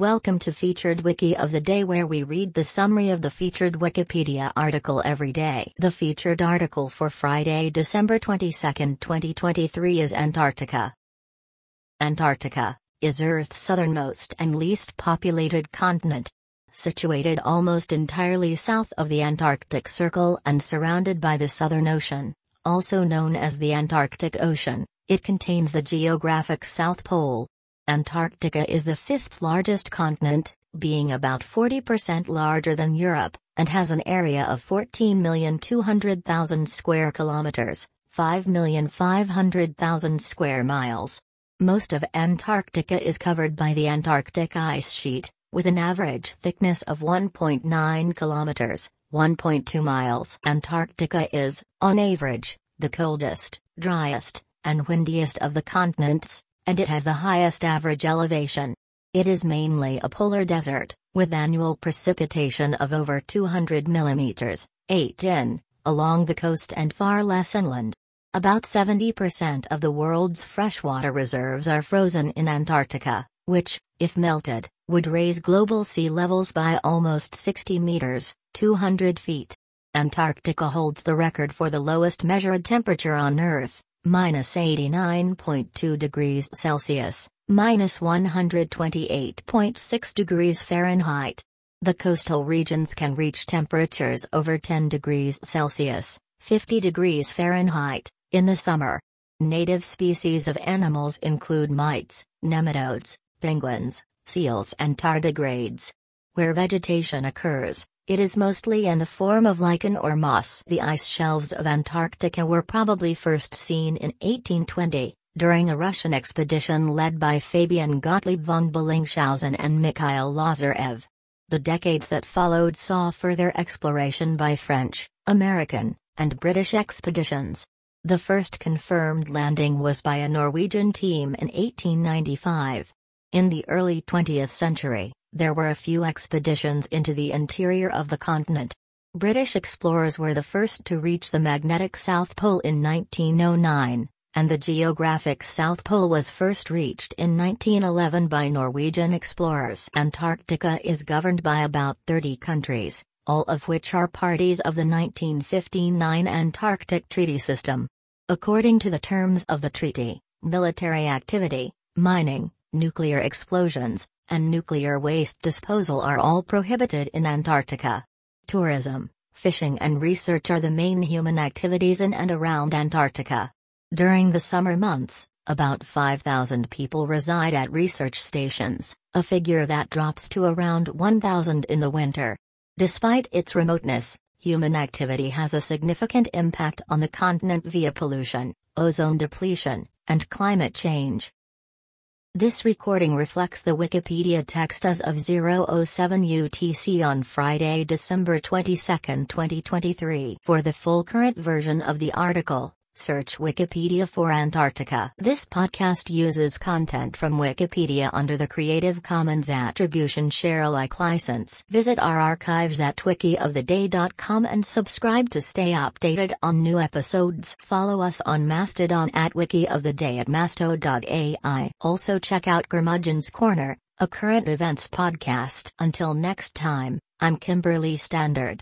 Welcome to Featured Wiki of the Day, where we read the summary of the featured Wikipedia article every day. The featured article for Friday, December 22, 2023 is Antarctica. Antarctica is Earth's southernmost and least populated continent. Situated almost entirely south of the Antarctic Circle and surrounded by the Southern Ocean, also known as the Antarctic Ocean, it contains the geographic South Pole. Antarctica is the fifth largest continent, being about 40% larger than Europe, and has an area of 14,200,000 square kilometers, 5,500,000 square miles. Most of Antarctica is covered by the Antarctic ice sheet, with an average thickness of 1.9 kilometers, 1.2 miles. Antarctica is, on average, the coldest, driest, and windiest of the continents, and it has the highest average elevation. It is mainly a polar desert, with annual precipitation of over 200 millimeters, 8 in, along the coast and far less inland. About 70% of the world's freshwater reserves are frozen in Antarctica, which, if melted, would raise global sea levels by almost 60 meters, 200 feet. Antarctica holds the record for the lowest measured temperature on Earth, minus 89.2 degrees Celsius, minus 128.6 degrees Fahrenheit. The coastal regions can reach temperatures over 10 degrees Celsius, 50 degrees Fahrenheit, in the summer. Native species of animals include mites, nematodes, penguins, seals and tardigrades. Where vegetation occurs, it is mostly in the form of lichen or moss. The ice shelves of Antarctica were probably first seen in 1820, during a Russian expedition led by Fabian Gottlieb von Bellingshausen and Mikhail Lazarev. The decades that followed saw further exploration by French, American, and British expeditions. The first confirmed landing was by a Norwegian team in 1895. In the early 20th century, there were a few expeditions into the interior of the continent. British explorers were the first to reach the magnetic South Pole in 1909, and the geographic South Pole was first reached in 1911 by Norwegian explorers. Antarctica is governed by about 30 countries, all of which are parties of the 1959 Antarctic Treaty System. According to the terms of the treaty, military activity, mining, nuclear explosions, and nuclear waste disposal are all prohibited in Antarctica. Tourism, fishing and research are the main human activities in and around Antarctica. During the summer months, about 5,000 people reside at research stations, a figure that drops to around 1,000 in the winter. Despite its remoteness, human activity has a significant impact on the continent via pollution, ozone depletion, and climate change. This recording reflects the Wikipedia text as of 007 UTC on Friday, December 22, 2023. For the full current version of the article, Search Wikipedia for Antarctica. This podcast uses content from Wikipedia under the Creative Commons Attribution Share Alike license. Visit our archives at wikioftheday.com and subscribe to stay updated on new episodes. Follow us on Mastodon at wikioftheday at masto.ai. Also check out Curmudgeon's Corner, a current events podcast. Until next time, I'm Kimberly Standard.